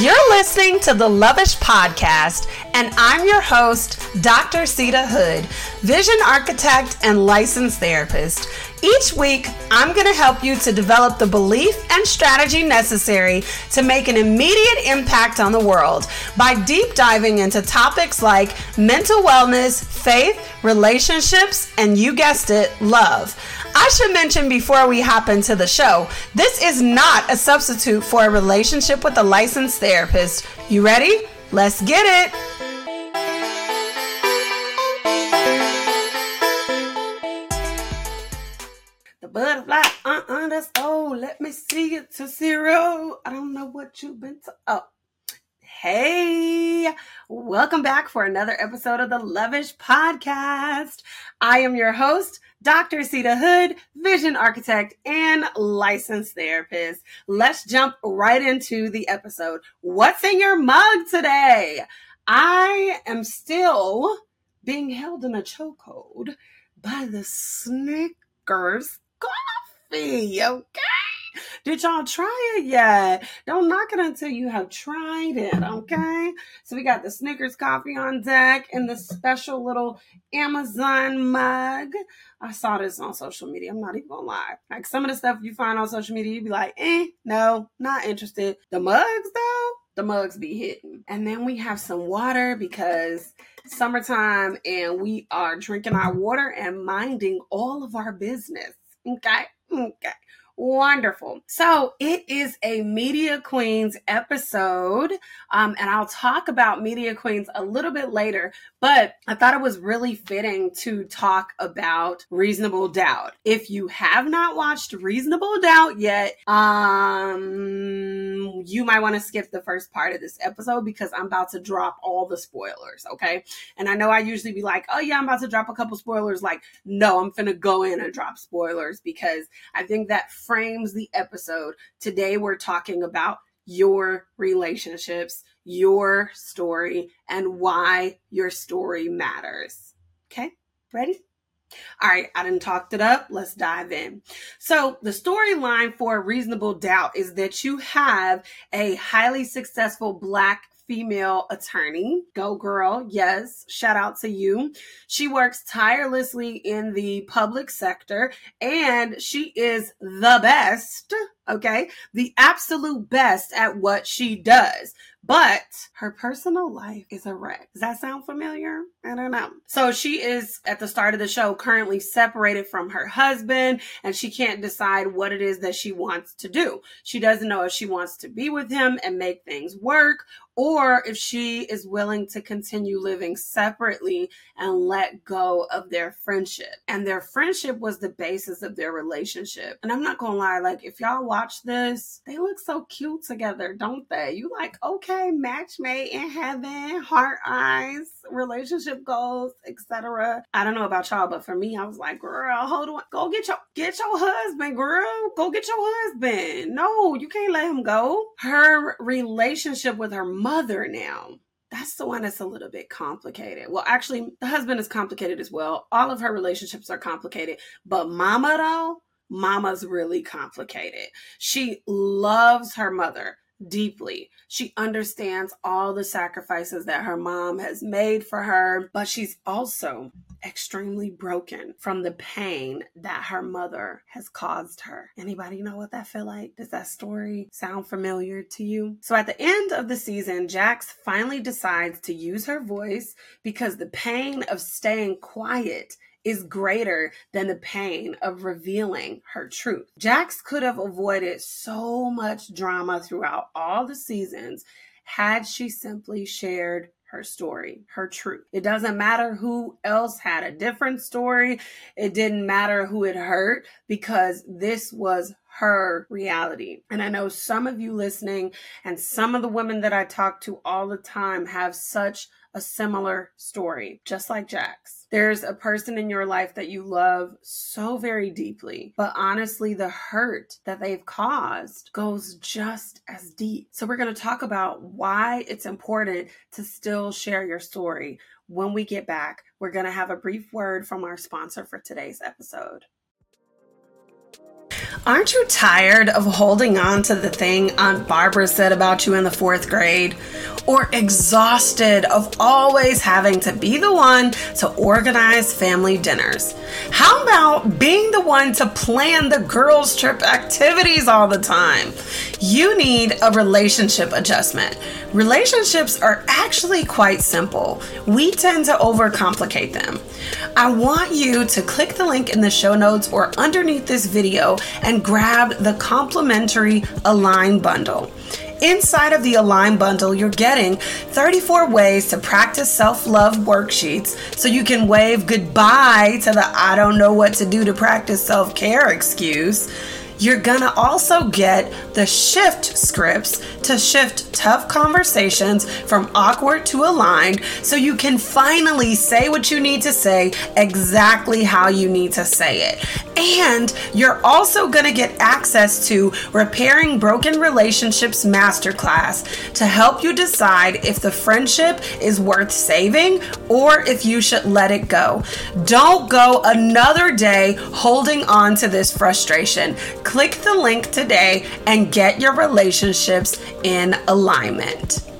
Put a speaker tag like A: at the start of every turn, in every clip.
A: You're listening to the Lovish Podcast, and I'm your host, Dr. Seida Hood, vision architect and licensed therapist. Each week, I'm going to help you to develop the belief and strategy necessary to make an immediate impact on the world by deep diving into topics like mental wellness, faith, relationships, and you guessed it, love. I should mention before we hop into the show, this is not a substitute for a relationship with a licensed therapist. You ready? Let's get it. Butterfly, uh uh, that's let me see it to zero. I don't know what you've been to. Oh, Hey, welcome back for another episode of the Lovish Podcast. I am your host, Dr. Seida Hood, vision architect and licensed therapist. Let's jump right into the episode. What's in your mug today? I am still being held in a chokehold by the Snickers coffee, okay? Did y'all try it yet? Don't knock it until you have tried it, okay? So we got the Snickers coffee on deck and the special little Amazon mug. I saw this on social media. I'm not even gonna lie. Like some of the stuff you find on social media, you'd be like, eh, no, not interested. The mugs though, the mugs be hitting. And then we have some water because summertime and we are drinking our water and minding all of our business. Okay. Okay. Wonderful. So it is a Media Queens episode, um, and I'll talk about Media Queens a little bit later, but I thought it was really fitting to talk about Reasonable Doubt. If you have not watched Reasonable Doubt yet, um, you might want to skip the first part of this episode because I'm about to drop all the spoilers, okay? And I know I usually be like, oh yeah, I'm about to drop a couple spoilers. Like, no, I'm gonna go in and drop spoilers because I think that frames the episode. Today, we're talking about your relationships, your story, and why your story matters. Okay, ready? All right, I didn't talked it up. Let's dive in. So, the storyline for Reasonable Doubt is that you have a highly successful Black female attorney. Go girl. Yes. Shout out to you. She works tirelessly in the public sector and she is the best. Okay. The absolute best at what she does but her personal life is a wreck. Does that sound familiar? I don't know. So she is at the start of the show currently separated from her husband and she can't decide what it is that she wants to do. She doesn't know if she wants to be with him and make things work or if she is willing to continue living separately and let go of their friendship. And their friendship was the basis of their relationship. And I'm not gonna lie, like if y'all watch this, they look so cute together, don't they? You like, okay, match made in heaven, heart eyes, relationship goals, etc. I don't know about y'all, but for me, I was like, girl, hold on, go get your get your husband, girl. Go get your husband. No, you can't let him go. Her relationship with her mother now that's the one that's a little bit complicated. Well, actually, the husband is complicated as well. All of her relationships are complicated. But mama, though, mama's really complicated. She loves her mother deeply. She understands all the sacrifices that her mom has made for her, but she's also extremely broken from the pain that her mother has caused her. Anybody know what that feel like? Does that story sound familiar to you? So at the end of the season, Jax finally decides to use her voice because the pain of staying quiet is greater than the pain of revealing her truth. Jax could have avoided so much drama throughout all the seasons had she simply shared her story, her truth. It doesn't matter who else had a different story. It didn't matter who it hurt because this was her reality. And I know some of you listening and some of the women that I talk to all the time have such a similar story, just like Jax's. There's a person in your life that you love so very deeply, but honestly, the hurt that they've caused goes just as deep. So, we're going to talk about why it's important to still share your story. When we get back, we're going to have a brief word from our sponsor for today's episode. Aren't you tired of holding on to the thing Aunt Barbara said about you in the fourth grade? Or exhausted of always having to be the one to organize family dinners? How about being the one to plan the girls' trip activities all the time? You need a relationship adjustment. Relationships are actually quite simple. We tend to overcomplicate them. I want you to click the link in the show notes or underneath this video and grab the complimentary Align bundle. Inside of the Align bundle, you're getting 34 ways to practice self love worksheets so you can wave goodbye to the I don't know what to do to practice self care excuse you're gonna also get the shift scripts to shift tough conversations from awkward to aligned so you can finally say what you need to say exactly how you need to say it. And you're also gonna get access to Repairing Broken Relationships Masterclass to help you decide if the friendship is worth saving or if you should let it go. Don't go another day holding on to this frustration click the link today and get your relationships in alignment.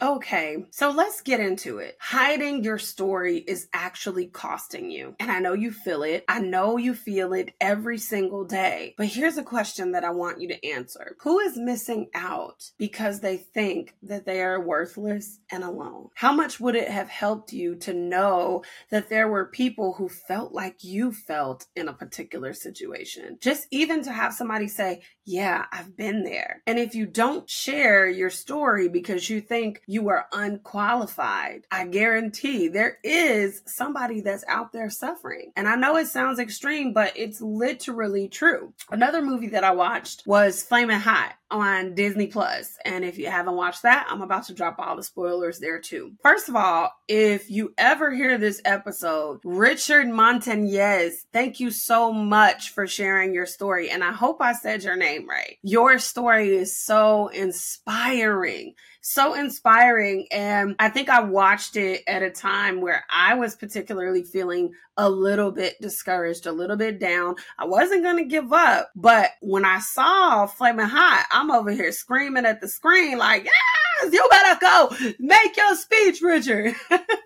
A: Okay, so let's get into it. Hiding your story is actually costing you. And I know you feel it. I know you feel it every single day. But here's a question that I want you to answer Who is missing out because they think that they are worthless and alone? How much would it have helped you to know that there were people who felt like you felt in a particular situation? Just even to have somebody say, Yeah, I've been there. And if you don't share your story because you think you are unqualified. I guarantee there is somebody that's out there suffering. And I know it sounds extreme, but it's literally true. Another movie that I watched was Flaming Hot on Disney Plus. And if you haven't watched that, I'm about to drop all the spoilers there too. First of all, if you ever hear this episode, Richard Montañez, thank you so much for sharing your story. And I hope I said your name right. Your story is so inspiring so inspiring. And I think I watched it at a time where I was particularly feeling a little bit discouraged, a little bit down. I wasn't going to give up. But when I saw Flaming Hot, I'm over here screaming at the screen, like, yes, you better go make your speech, Richard.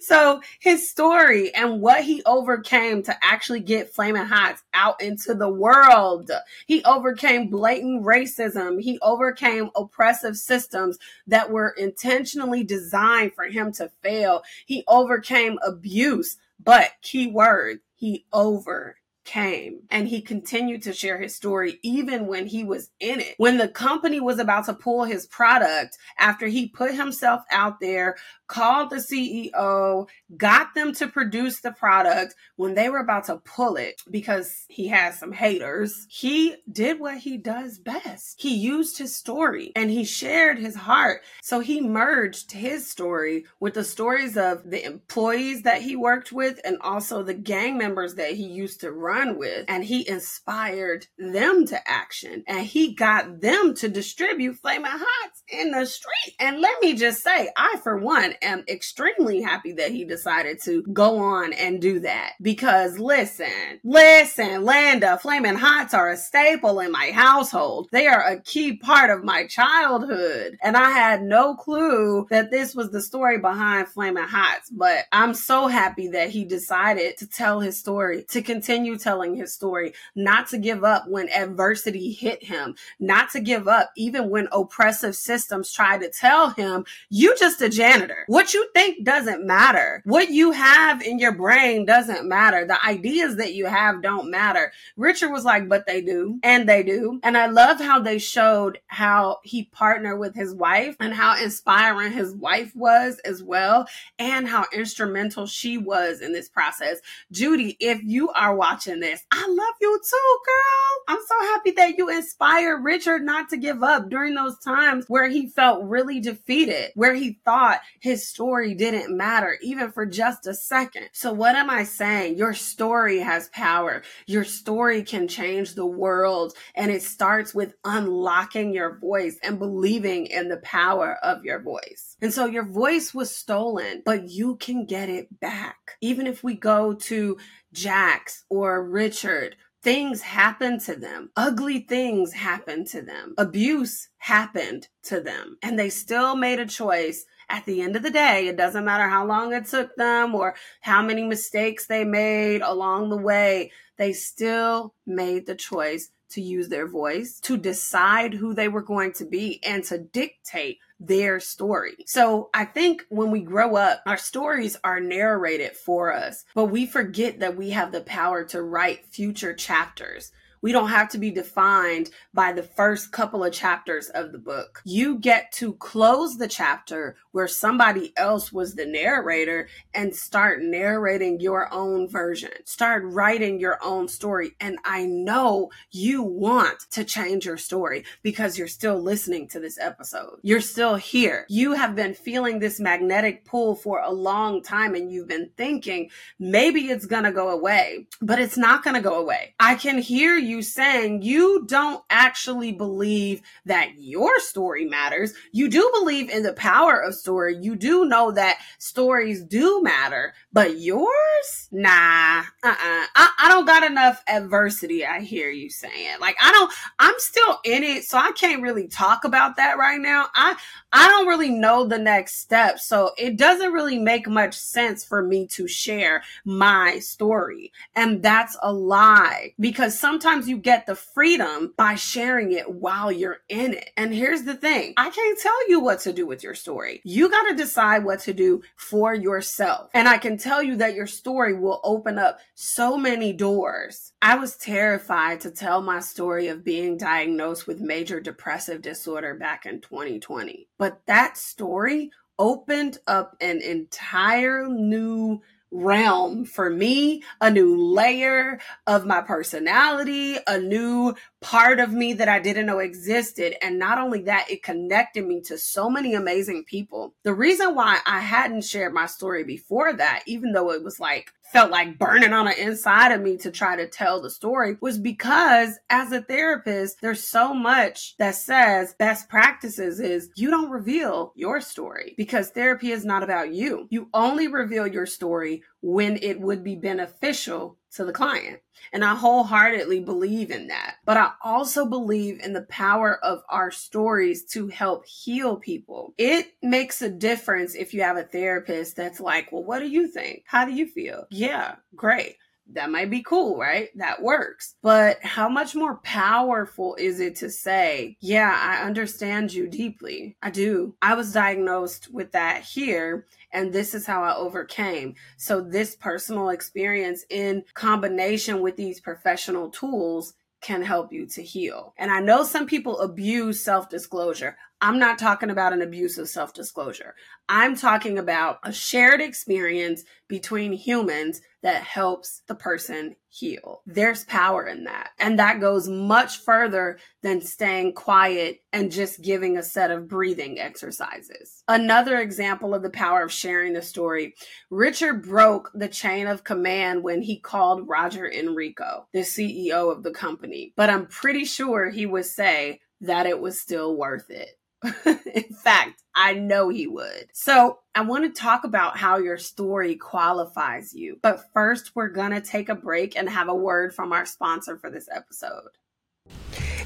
A: so his story and what he overcame to actually get Flaming Hots out into the world. He overcame blatant racism. He overcame oppressive systems that were intentionally designed for him to fail. He overcame abuse, but key word, he over came and he continued to share his story even when he was in it. When the company was about to pull his product after he put himself out there, called the CEO, got them to produce the product when they were about to pull it because he has some haters. He did what he does best. He used his story and he shared his heart. So he merged his story with the stories of the employees that he worked with and also the gang members that he used to run run with and he inspired them to action and he got them to distribute flaming hots in the street. And let me just say, I for one am extremely happy that he decided to go on and do that because listen, listen, Landa, flaming hots are a staple in my household. They are a key part of my childhood. And I had no clue that this was the story behind flaming hots, but I'm so happy that he decided to tell his story, to continue telling his story, not to give up when adversity hit him, not to give up even when oppressive systems try to tell him, you just a janitor. What you think doesn't matter. What you have in your brain doesn't matter. The ideas that you have don't matter. Richard was like, but they do. And they do. And I love how they showed how he partnered with his wife and how inspiring his wife was as well, and how instrumental she was in this process. Judy, if you are watching this. I love you too, girl. I'm so happy that you inspired Richard not to give up during those times where he felt really defeated, where he thought his story didn't matter, even for just a second. So what am I saying? Your story has power. Your story can change the world and it starts with unlocking your voice and believing in the power of your voice. And so your voice was stolen, but you can get it back. Even if we go to Jax or Richard things happen to them. Ugly things happen to them. Abuse happened to them. And they still made a choice. At the end of the day, it doesn't matter how long it took them or how many mistakes they made along the way, they still made the choice to use their voice, to decide who they were going to be, and to dictate their story. So I think when we grow up, our stories are narrated for us, but we forget that we have the power to write future chapters. We don't have to be defined by the first couple of chapters of the book. You get to close the chapter where somebody else was the narrator and start narrating your own version. Start writing your own story. And I know you want to change your story because you're still listening to this episode. You're still here. You have been feeling this magnetic pull for a long time and you've been thinking maybe it's going to go away, but it's not going to go away. I can hear you saying you don't actually believe that your story matters. You do believe in the power of story. You do know that stories do matter, but yours? Nah, uh-uh. I, I don't got enough adversity. I hear you saying. Like, I don't, I'm still in it, so I can't really talk about that right now. I, I don't really know the next step. So it doesn't really make much sense for me to share my story. And that's a lie because sometimes you get the freedom by sharing it while you're in it. And here's the thing. I can't tell you what to do with your story. You got to decide what to do for yourself. And I can tell you that your story will open up so many doors. I was terrified to tell my story of being diagnosed with major depressive disorder back in 2020. But that story opened up an entire new realm for me, a new layer of my personality, a new part of me that I didn't know existed. And not only that, it connected me to so many amazing people. The reason why I hadn't shared my story before that, even though it was like felt like burning on the inside of me to try to tell the story was because as a therapist, there's so much that says best practices is you don't reveal your story because therapy is not about you. You only reveal your story when it would be beneficial to the client. And I wholeheartedly believe in that. But I also believe in the power of our stories to help heal people. It makes a difference if you have a therapist that's like, well, what do you think? How do you feel? Yeah, great that might be cool, right? That works. But how much more powerful is it to say, yeah, I understand you deeply. I do. I was diagnosed with that here, and this is how I overcame. So, this personal experience in combination with these professional tools can help you to heal. And I know some people abuse self disclosure. I'm not talking about an abuse of self disclosure. I'm talking about a shared experience between humans that helps the person heal. There's power in that. And that goes much further than staying quiet and just giving a set of breathing exercises. Another example of the power of sharing the story Richard broke the chain of command when he called Roger Enrico, the CEO of the company. But I'm pretty sure he would say that it was still worth it. In fact, I know he would. So, I want to talk about how your story qualifies you. But first, we're going to take a break and have a word from our sponsor for this episode.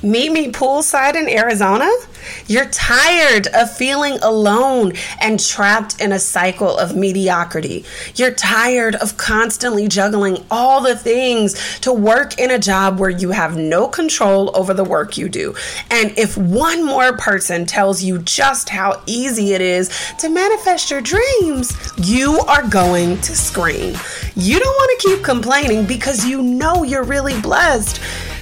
A: Meet me poolside in Arizona? You're tired of feeling alone and trapped in a cycle of mediocrity. You're tired of constantly juggling all the things to work in a job where you have no control over the work you do. And if one more person tells you just how easy it is to manifest your dreams, you are going to scream. You don't want to keep complaining because you know you're really blessed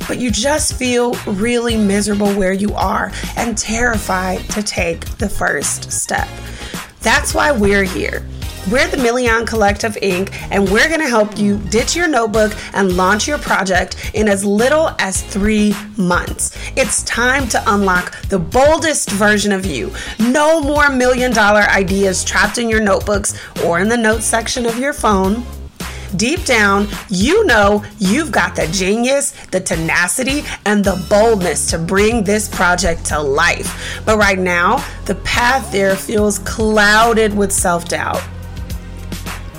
A: but you just feel really miserable where you are and terrified to take the first step. That's why we're here. We're the Million Collective Inc., and we're going to help you ditch your notebook and launch your project in as little as three months. It's time to unlock the boldest version of you. No more million dollar ideas trapped in your notebooks or in the notes section of your phone deep down, you know you've got the genius, the tenacity, and the boldness to bring this project to life. But right now, the path there feels clouded with self doubt.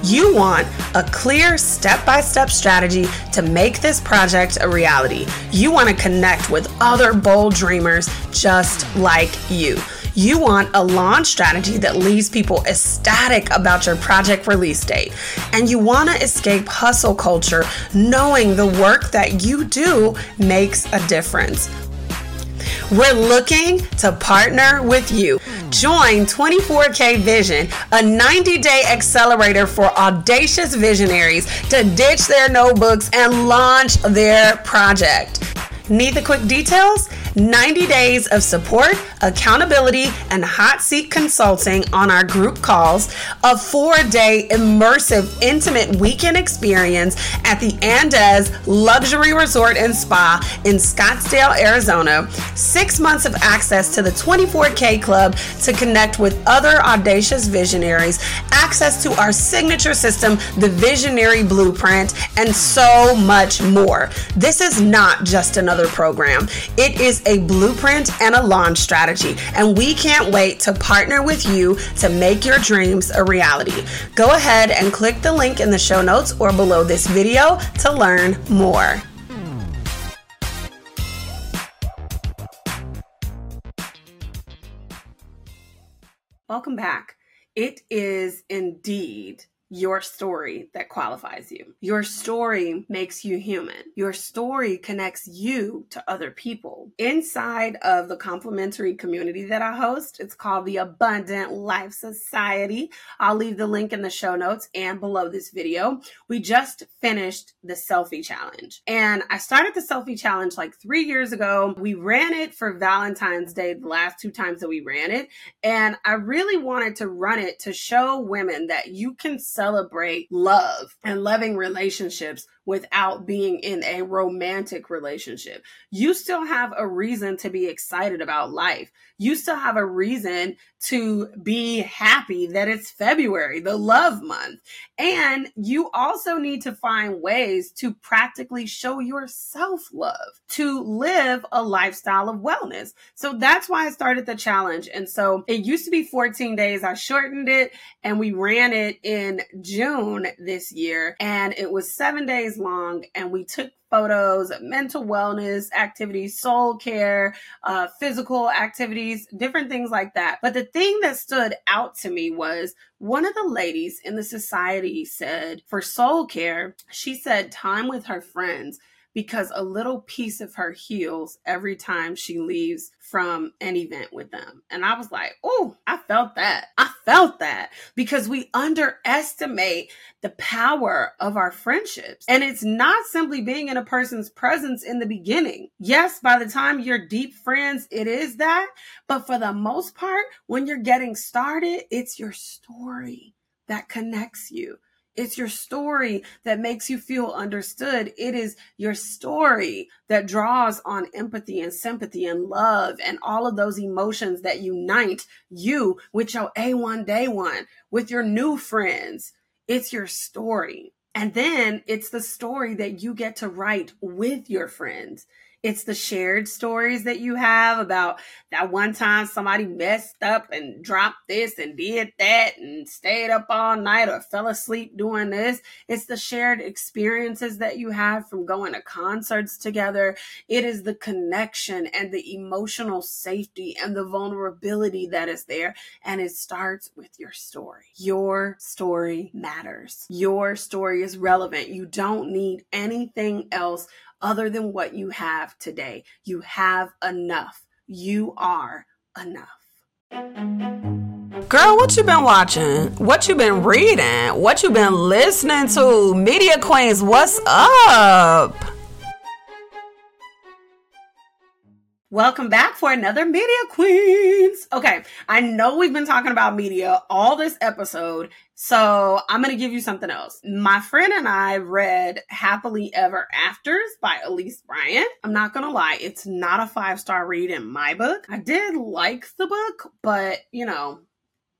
A: You want a clear step by step strategy to make this project a reality. You want to connect with other bold dreamers just like you. You want a launch strategy that leaves people ecstatic about your project release date. And you want to escape hustle culture knowing the work that you do makes a difference. We're looking to partner with you. Join 24K Vision, a 90 day accelerator for audacious visionaries to ditch their notebooks and launch their project. Need the quick details? 90 days of support, accountability, and hot seat consulting on our group calls, a four day immersive, intimate weekend experience at the Andaz Luxury Resort and Spa in Scottsdale, Arizona, six months of access to the 24K Club to connect with other audacious visionaries, access to our signature system, the Visionary Blueprint, and so much more. This is not just another program, it is a blueprint and a launch strategy, and we can't wait to partner with you to make your dreams a reality. Go ahead and click the link in the show notes or below this video to learn more. Welcome back. It is indeed your story that qualifies you. Your story makes you human. Your story connects you to other people. Inside of the complimentary community that I host, it's called the Abundant Life Society. I'll leave the link in the show notes and below this video. We just finished the selfie challenge. And I started the selfie challenge like three years ago. We ran it for Valentine's Day, the last two times that we ran it. And I really wanted to run it to show women that you can celebrate love and loving relationships without being in a romantic relationship. You still have a reason to be excited about life. You still have a reason to be happy that it's February, the love month. And you also need to find ways to practically show yourself love, to live a lifestyle of wellness. So that's why I started the challenge. And so it used to be 14 days. I shortened it and we ran it in June this year. And it was seven days long. And we took photos, of mental wellness activities, soul care, uh, physical activities, different things like that. But the thing that stood out to me was one of the ladies in the society said for soul care, she said time with her friends because a little piece of her heals every time she leaves from an event with them. And I was like, oh, I felt that. I felt that because we underestimate the power of our friendships. And it's not simply being in a person's presence in the beginning. Yes, by the time you're deep friends, it is that. But for the most part, when you're getting started, it's your story that connects you. It's your story that makes you feel understood. It is your story that draws on empathy and sympathy and love and all of those emotions that unite you with your A1 day one, with your new friends. It's your story. And then it's the story that you get to write with your friends. It's the shared stories that you have about that one time somebody messed up and dropped this and did that and stayed up all night or fell asleep doing this. It's the shared experiences that you have from going to concerts together. It is the connection and the emotional safety and the vulnerability that is there. And it starts with your story. Your story matters. Your story is relevant. You don't need anything else other than what you have today. You have enough. You are enough. Girl, what you been watching? What you been reading? What you been listening to? Media Queens, what's up? Welcome back for another Media Queens. Okay, I know we've been talking about media all this episode, so I'm going to give you something else. My friend and I read Happily Ever Afters by Elise Bryant. I'm not going to lie, it's not a five star read in my book. I did like the book, but you know,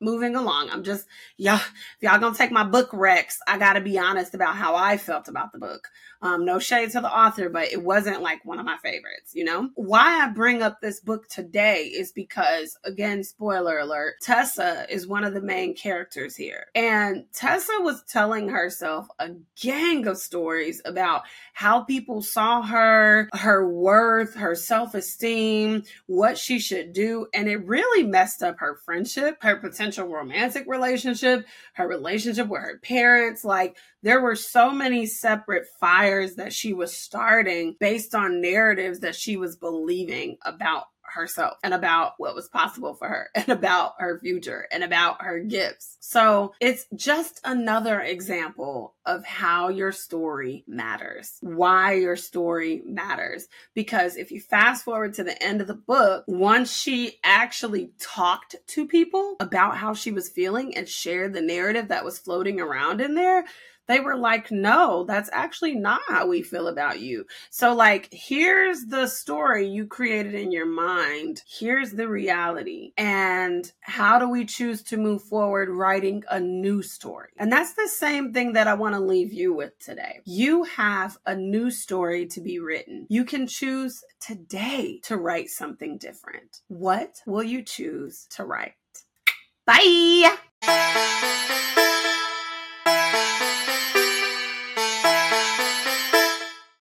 A: moving along. I'm just, if y'all gonna take my book Rex, I gotta be honest about how I felt about the book. Um, no shade to the author, but it wasn't like one of my favorites, you know? Why I bring up this book today is because, again, spoiler alert, Tessa is one of the main characters here. And Tessa was telling herself a gang of stories about how people saw her, her worth, her self esteem, what she should do. And it really messed up her friendship, her potential romantic relationship, her relationship with her parents. Like, there were so many separate fires that she was starting based on narratives that she was believing about herself and about what was possible for her and about her future and about her gifts. So it's just another example of how your story matters, why your story matters. Because if you fast forward to the end of the book, once she actually talked to people about how she was feeling and shared the narrative that was floating around in there, they were like, no, that's actually not how we feel about you. So, like, here's the story you created in your mind. Here's the reality. And how do we choose to move forward writing a new story? And that's the same thing that I want to leave you with today. You have a new story to be written. You can choose today to write something different. What will you choose to write? Bye.